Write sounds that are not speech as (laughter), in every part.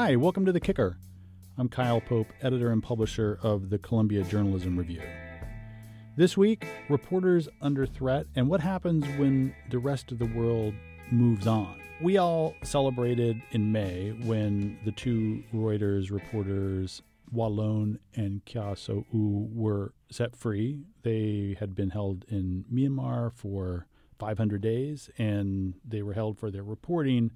Hi, welcome to The Kicker. I'm Kyle Pope, editor and publisher of the Columbia Journalism Review. This week, reporters under threat and what happens when the rest of the world moves on. We all celebrated in May when the two Reuters reporters, Wa Lone and Kyaw Soe Oo, were set free. They had been held in Myanmar for 500 days and they were held for their reporting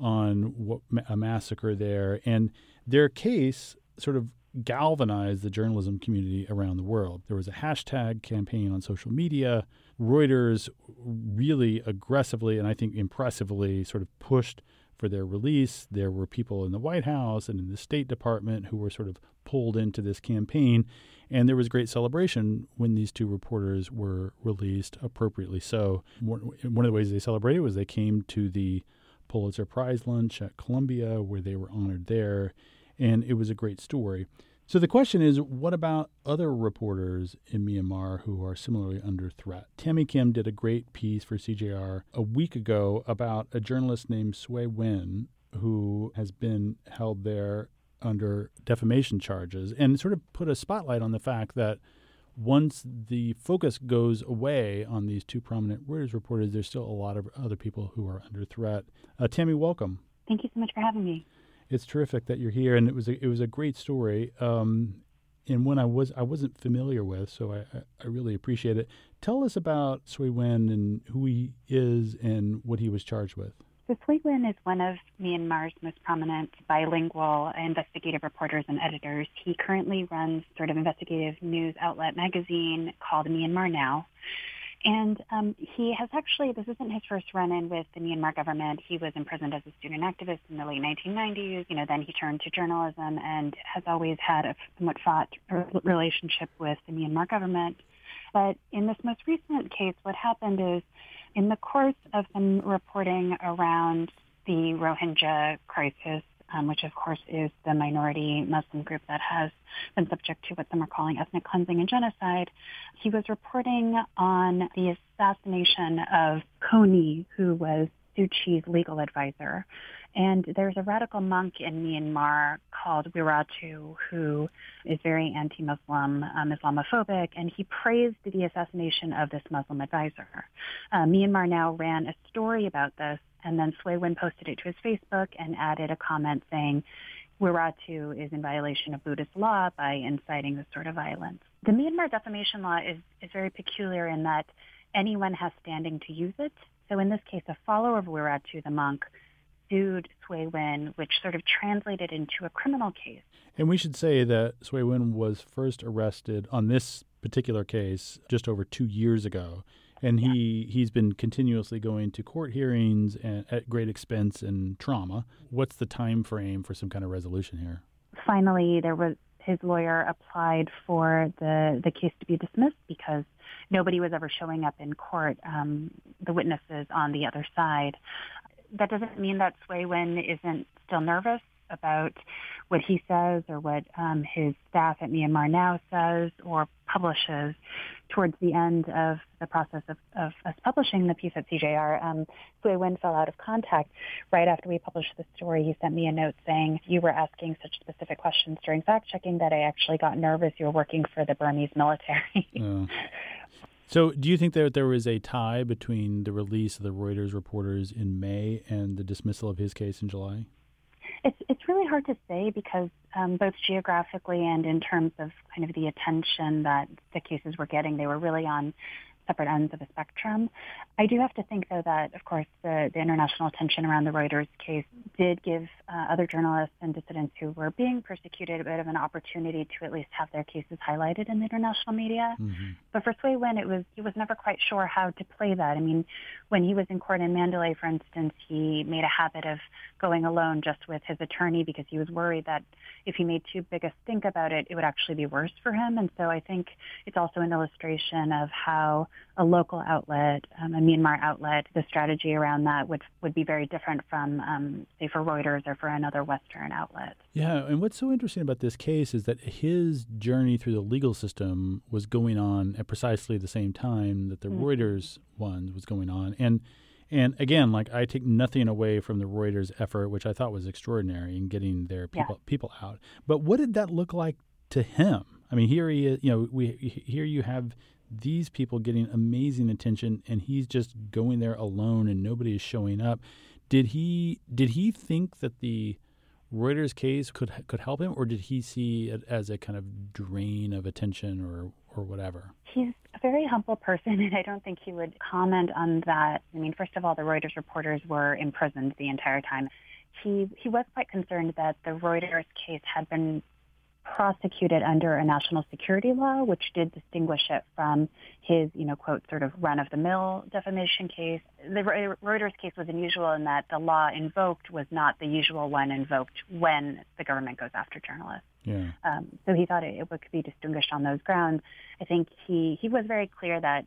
on what, a massacre there. And their case sort of galvanized the journalism community around the world. There was a hashtag campaign on social media. Reuters really aggressively and I think impressively sort of pushed for their release. There were people in the White House and in the State Department who were sort of pulled into this campaign. And there was great celebration when these two reporters were released, appropriately so. One of the ways they celebrated was they came to the Pulitzer Prize lunch at Columbia, where they were honored there. And it was a great story. So the question is what about other reporters in Myanmar who are similarly under threat? Tammy Kim did a great piece for CJR a week ago about a journalist named Swe Win who has been held there under defamation charges and sort of put a spotlight on the fact that once the focus goes away on these two prominent Reuters reporters, there's still a lot of other people who are under threat. Uh, Tammy, welcome. Thank you so much for having me. It's terrific that you're here, and it was a, it was a great story. Um, and one I was I wasn't familiar with, so I, I really appreciate it. Tell us about Swe Win and who he is and what he was charged with. Swe is one of Myanmar's most prominent bilingual investigative reporters and editors. He currently runs sort of investigative news outlet magazine called Myanmar Now. And um, he has actually, this isn't his first run-in with the Myanmar government. He was imprisoned as a student activist in the late 1990s. You know, then he turned to journalism and has always had a somewhat fraught relationship with the Myanmar government. But in this most recent case, what happened is in the course of some reporting around the Rohingya crisis, um, which of course is the minority Muslim group that has been subject to what some are calling ethnic cleansing and genocide, he was reporting on the assassination of Ko Ni, who was Suu Kyi's legal advisor. And there's a radical monk in Myanmar called Wirathu who is very anti-Muslim, um, Islamophobic, and he praised the assassination of this Muslim advisor. Uh, Myanmar now ran a story about this, and then Swe Win posted it to his Facebook and added a comment saying, Wirathu is in violation of Buddhist law by inciting this sort of violence. The Myanmar defamation law is, is very peculiar in that anyone has standing to use it. So in this case, a follower of Wirathu, the monk, sued Swe Win, which sort of translated into a criminal case. And we should say that Swe Win was first arrested on this particular case just over two years ago. And he, yeah. he's been continuously going to court hearings and, at great expense and trauma. What's the time frame for some kind of resolution here? Finally, there was his lawyer applied for the, the case to be dismissed because nobody was ever showing up in court, um, the witnesses on the other side that doesn't mean that Swe Win isn't still nervous about what he says or what um, his staff at Myanmar Now says or publishes. Towards the end of the process of, of us publishing the piece at CJR, um, Swe Win fell out of contact. Right after we published the story, he sent me a note saying, you were asking such specific questions during fact-checking that I actually got nervous. You were working for the Burmese military. Uh. (laughs) So, do you think that there was a tie between the release of the Reuters reporters in May and the dismissal of his case in July? It's it's really hard to say because um, both geographically and in terms of kind of the attention that the cases were getting, they were really on separate ends of a spectrum. I do have to think, though, that, of course, the, the international attention around the Reuters case did give uh, other journalists and dissidents who were being persecuted a bit of an opportunity to at least have their cases highlighted in the international media. Mm-hmm. But for Swe Win, it was he was never quite sure how to play that. I mean, when he was in court in Mandalay, for instance, he made a habit of going alone just with his attorney because he was worried that if he made too big a stink about it, it would actually be worse for him. And so I think it's also an illustration of how a local outlet, um, a Myanmar outlet, the strategy around that would would be very different from, um, say, for Reuters or for another Western outlet. Yeah, and what's so interesting about this case is that his journey through the legal system was going on at precisely the same time that the mm-hmm. Reuters one was going on, and And again, like I take nothing away from the Reuters effort, which I thought was extraordinary in getting their people yeah. people out. But what did that look like to him? I mean, here he is. You know, we here you have these people getting amazing attention, and he's just going there alone, and nobody is showing up. Did he did he think that the Reuters case could could help him, or did he see it as a kind of drain of attention or or whatever? He's a very humble person, (laughs) and I don't think he would comment on that. I mean, first of all, the Reuters reporters were imprisoned the entire time. He he was quite concerned that the Reuters case had been prosecuted under a national security law, which did distinguish it from his, you know, quote, sort of run-of-the-mill defamation case. The Reuters case was unusual in that the law invoked was not the usual one invoked when the government goes after journalists. Yeah. Um, so he thought it, it could be distinguished on those grounds. I think he, he was very clear that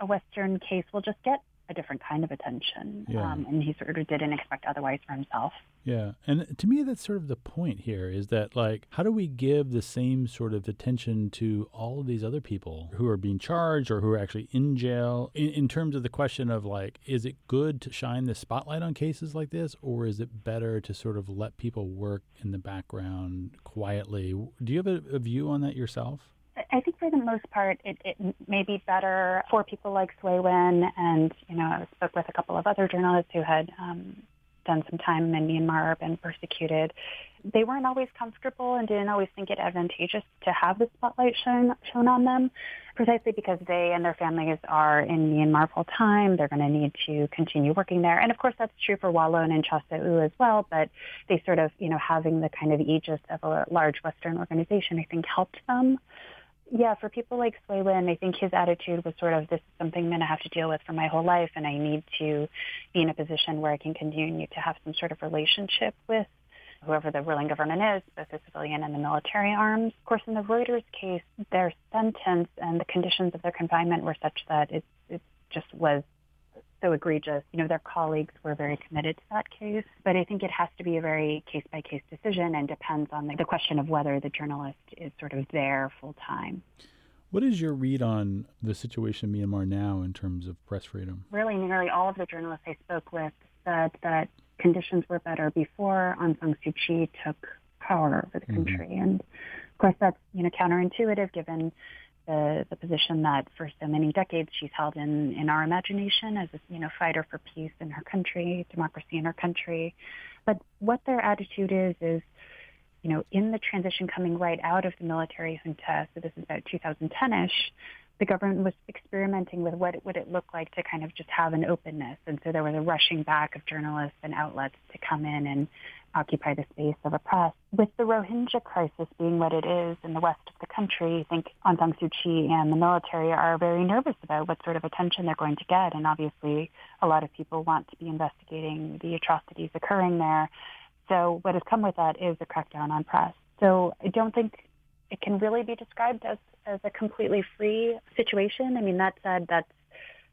a Western case will just get a different kind of attention. Yeah. Um, and he sort of didn't expect otherwise for himself. Yeah. And to me, that's sort of the point here is that, like, how do we give the same sort of attention to all of these other people who are being charged or who are actually in jail in, in terms of the question of, like, is it good to shine the spotlight on cases like this or is it better to sort of let people work in the background quietly? Do you have a, a view on that yourself? I think for the most part, it, it may be better for people like Swe Win, and you know, I spoke with a couple of other journalists who had um, done some time in Myanmar, have been persecuted. They weren't always comfortable and didn't always think it advantageous to have the spotlight shown shown on them, precisely because they and their families are in Myanmar full time. They're going to need to continue working there, and of course that's true for Wa Lone and Kyaw as well. But they sort of, you know, having the kind of aegis of a large Western organization, I think, helped them yeah, for people like Win, I think his attitude was sort of, this is something I'm going to have to deal with for my whole life, and I need to be in a position where I can continue to have some sort of relationship with whoever the ruling government is, both the civilian and the military arms. Of course, in the Reuters case, their sentence and the conditions of their confinement were such that it, it just was so egregious. You know, their colleagues were very committed to that case, but I think it has to be a very case by case decision and depends on the, the question of whether the journalist is sort of there full time. What is your read on the situation in Myanmar now in terms of press freedom? Really, nearly all of the journalists I spoke with said that conditions were better before Aung San Suu Kyi took power over the mm-hmm. country. Mm-hmm. And of course, that's you know counterintuitive given the, the position that for so many decades she's held in, in our imagination as a you know fighter for peace in her country, democracy in her country. But what their attitude is is, you know, in the transition coming right out of the military junta, so this is about 2010ish, the government was experimenting with what would it look like to kind of just have an openness. And so there was a rushing back of journalists and outlets to come in and occupy the space of a press. With the Rohingya crisis being what it is in the west of the country, I think Aung San Suu Kyi and the military are very nervous about what sort of attention they're going to get. And obviously, a lot of people want to be investigating the atrocities occurring there. So what has come with that is a crackdown on press. So I don't think it can really be described as, as a completely free situation. I mean, that said, that's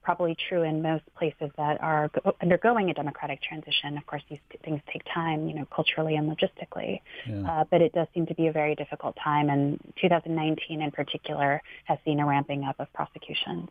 probably true in most places that are undergoing a democratic transition. Of course, these things take time, you know, culturally and logistically. Yeah. Uh, but it does seem to be a very difficult time, and 2019 in particular has seen a ramping up of prosecutions.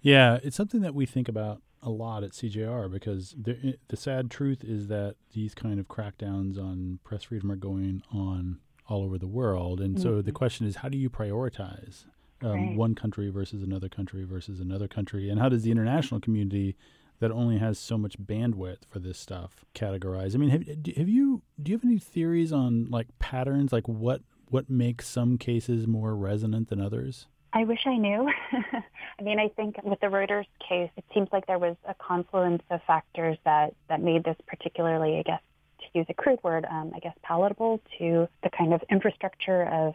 Yeah, it's something that we think about a lot at CJR because the, the sad truth is that these kind of crackdowns on press freedom are going on all over the world. And mm-hmm. so the mm-hmm. question is, how do you prioritize? Um, right. one country versus another country versus another country, and how does the international community that only has so much bandwidth for this stuff categorize? I mean, have, have you do you have any theories on like patterns, like what what makes some cases more resonant than others? I wish I knew. (laughs) I mean, I think with the Reuters case, it seems like there was a confluence of factors that, that made this particularly, I guess, to use a crude word, um, I guess, palatable to the kind of infrastructure of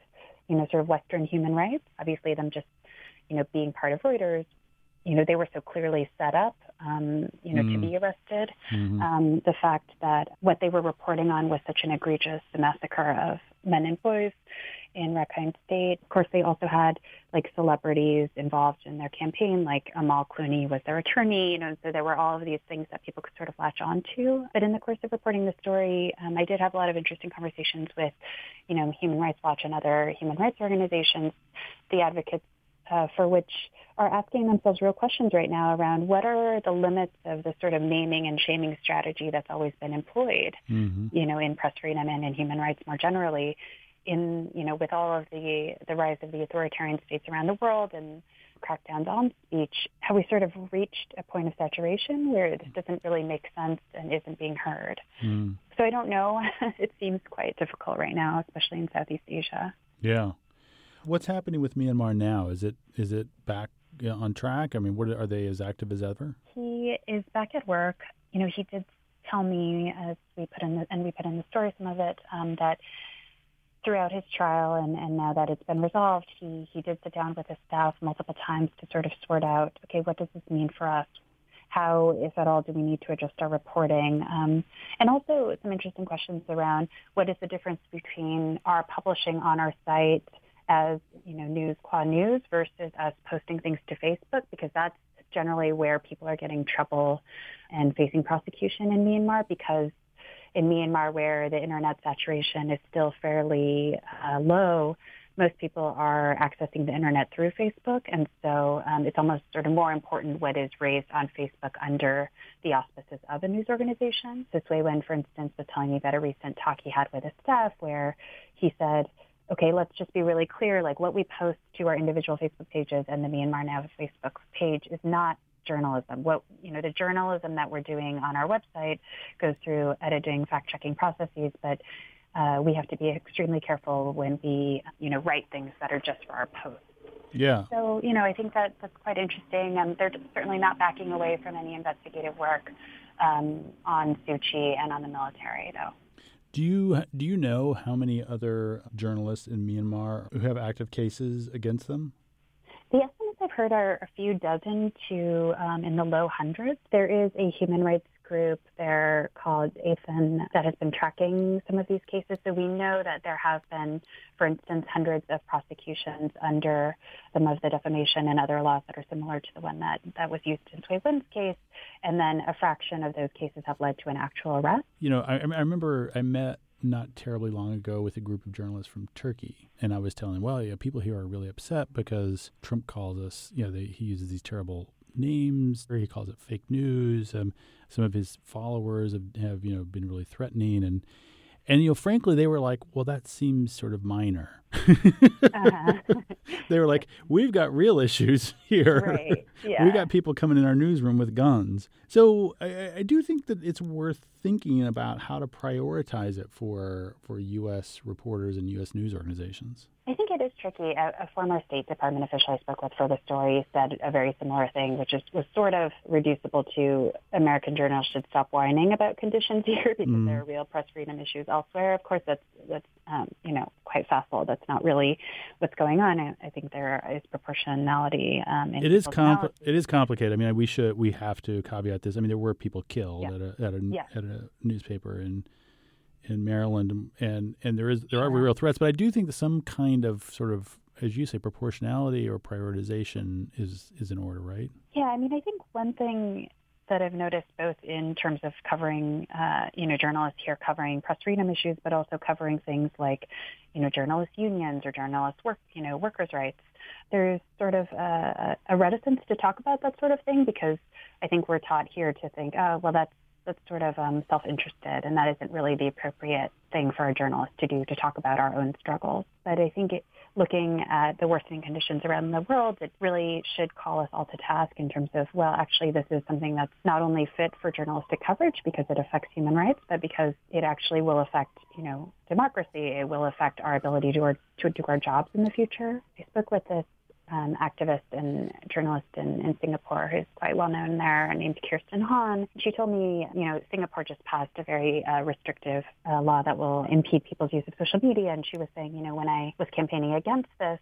you know, sort of Western human rights. Obviously, them just, you know, being part of Reuters, you know, they were so clearly set up, um, you know, mm-hmm. to be arrested. Mm-hmm. Um, the fact that what they were reporting on was such an egregious massacre of men and boys in Rakhine State. Of course, they also had like celebrities involved in their campaign, like Amal Clooney was their attorney, you know, so there were all of these things that people could sort of latch on to. But in the course of reporting the story, um, I did have a lot of interesting conversations with, you know, Human Rights Watch and other human rights organizations. The advocates uh, for which are asking themselves real questions right now around what are the limits of the sort of naming and shaming strategy that's always been employed, mm-hmm. you know, in press freedom and in human rights more generally. In you know, with all of the the rise of the authoritarian states around the world and crackdowns on speech, have we sort of reached a point of saturation where this doesn't really make sense and isn't being heard? Mm. So I don't know. (laughs) it seems quite difficult right now, especially in Southeast Asia. Yeah. What's happening with Myanmar now? Is it is it back on track? I mean, what are they as active as ever? He is back at work. You know, he did tell me as we put in the, and we put in the story some of it um, that throughout his trial and, and now that it's been resolved, he, he did sit down with his staff multiple times to sort of sort out, okay, what does this mean for us? How, if at all, do we need to adjust our reporting? Um, and also some interesting questions around what is the difference between our publishing on our site as, you know, news qua news versus us posting things to Facebook because that's generally where people are getting trouble and facing prosecution in Myanmar because in Myanmar where the internet saturation is still fairly uh, low, most people are accessing the internet through Facebook, and so um, it's almost sort of more important what is raised on Facebook under the auspices of a news organization. So Swe Win, for instance, was telling me about a recent talk he had with his staff where he said, okay, let's just be really clear, like what we post to our individual Facebook pages and the Myanmar Now Facebook page is not journalism. What you know, the journalism that we're doing on our website goes through editing, fact-checking processes, but uh, we have to be extremely careful when we, you know, write things that are just for our posts. Yeah. So, you know, I think that that's quite interesting. Um, they're certainly not backing away from any investigative work um, on Suu Kyi and on the military, though. Do you do you know how many other journalists in Myanmar who have active cases against them? The estimates I've heard are a few dozen to um, in the low hundreds. There is a human rights group there called AFEN that has been tracking some of these cases. So we know that there have been, for instance, hundreds of prosecutions under some of the defamation and other laws that are similar to the one that, that was used in Swe Win's case. And then a fraction of those cases have led to an actual arrest. You know, I, I remember I met not terribly long ago with a group of journalists from Turkey, and I was telling them, well, yeah, people here are really upset because Trump calls us, you know, they, he uses these terrible names, or he calls it fake news. Um, some of his followers have, have, you know, been really threatening, and and you know, frankly, they were like, "Well, that seems sort of minor." Uh-huh. (laughs) they were like, "We've got real issues (laughs) here. Right. Yeah. we got people coming in our newsroom with guns." So I, I, do think that it's worth thinking about how to prioritize it for for U.S. reporters and U.S. news organizations. I think it is tricky. A, a, former State Department official I spoke with for the story said a very similar thing, which is was sort of reducible to American journalists should stop whining about conditions (laughs) here because mm. there are real press freedom issues elsewhere. Of course, that's that's um, you know quite facile. That's not really what's going on. I, I think there is proportionality. Um, it is compl- it is complicated. I mean, we should we have to caveat this. I mean, there were people killed yeah. at a at a, yeah. at a newspaper in in Maryland, and and there is there are real threats. But I do think that some kind of sort of as you say, proportionality or prioritization is is in order, right? Yeah, I mean, I think one thing that I've noticed both in terms of covering, uh, you know, journalists here covering press freedom issues, but also covering things like, you know, journalist unions or journalist work, you know, workers' rights. There's sort of a, a reticence to talk about that sort of thing because I think we're taught here to think, oh, well, that's that's sort of um, self-interested, and that isn't really the appropriate thing for a journalist to do to talk about our own struggles. But I think it, looking at the worsening conditions around the world, it really should call us all to task in terms of, well, actually, this is something that's not only fit for journalistic coverage because it affects human rights, but because it actually will affect, you know, democracy. It will affect our ability to, to do our jobs in the future. I spoke with this um, activist and journalist in, in Singapore who's quite well known there, named Kirsten Han. She told me, you know, Singapore just passed a very uh, restrictive uh, law that will impede people's use of social media, and she was saying, you know, when I was campaigning against this,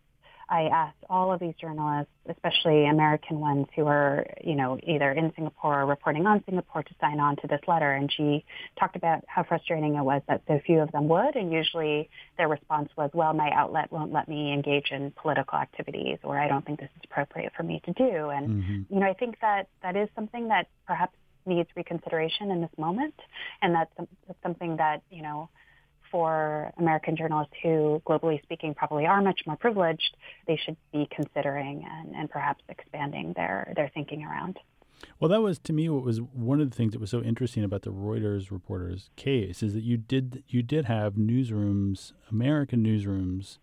I asked all of these journalists, especially American ones who are, you know, either in Singapore or reporting on Singapore to sign on to this letter. And she talked about how frustrating it was that so few of them would. And usually their response was, well, my outlet won't let me engage in political activities or I don't think this is appropriate for me to do. And, mm-hmm. you know, I think that that is something that perhaps needs reconsideration in this moment. And that's, that's something that, you know, for American journalists who, globally speaking, probably are much more privileged, they should be considering and, and perhaps expanding their, their thinking around. Well, that was to me what was one of the things that was so interesting about the Reuters reporters case is that you did you did have newsrooms, American newsrooms,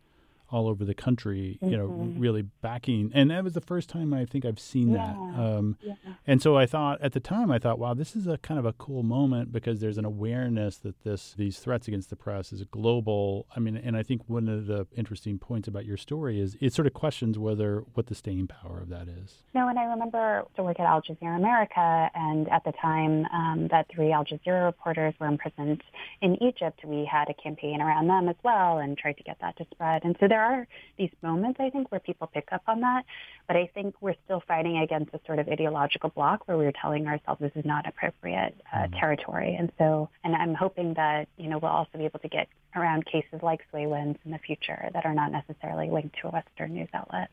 all over the country, you know, Mhm. really backing. And that was the first time I think I've seen that. Um, Yeah. and so I thought at the time, I thought, wow, this is a kind of a cool moment because there's an awareness that this these threats against the press is global. I mean, and I think one of the interesting points about your story is it sort of questions whether what the staying power of that is. No, and I remember to work at Al Jazeera America, and at the time um, that three Al Jazeera reporters were imprisoned in Egypt, we had a campaign around them as well and tried to get that to spread. And so there are these moments, I think, where people pick up on that, but I think we're still fighting against a sort of ideological block where we're telling ourselves this is not appropriate uh, territory. And so, and I'm hoping that, you know, we'll also be able to get around cases like Swe Win's in the future that are not necessarily linked to a Western news outlet.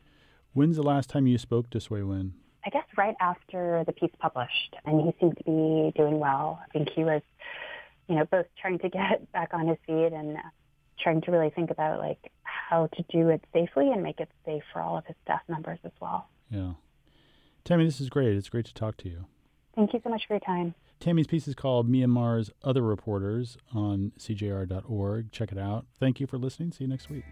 When's the last time you spoke to Swe Win? I guess right after the piece published, and he seemed to be doing well. I think he was, you know, both trying to get (laughs) back on his feet and trying to really think about like how to do it safely and make it safe for all of his staff members as well. Yeah. Tammy, this is great. It's great to talk to you. Thank you so much for your time. Tammy's piece is called Myanmar's Other Reporters on CJR.org. Check it out. Thank you for listening. See you next week.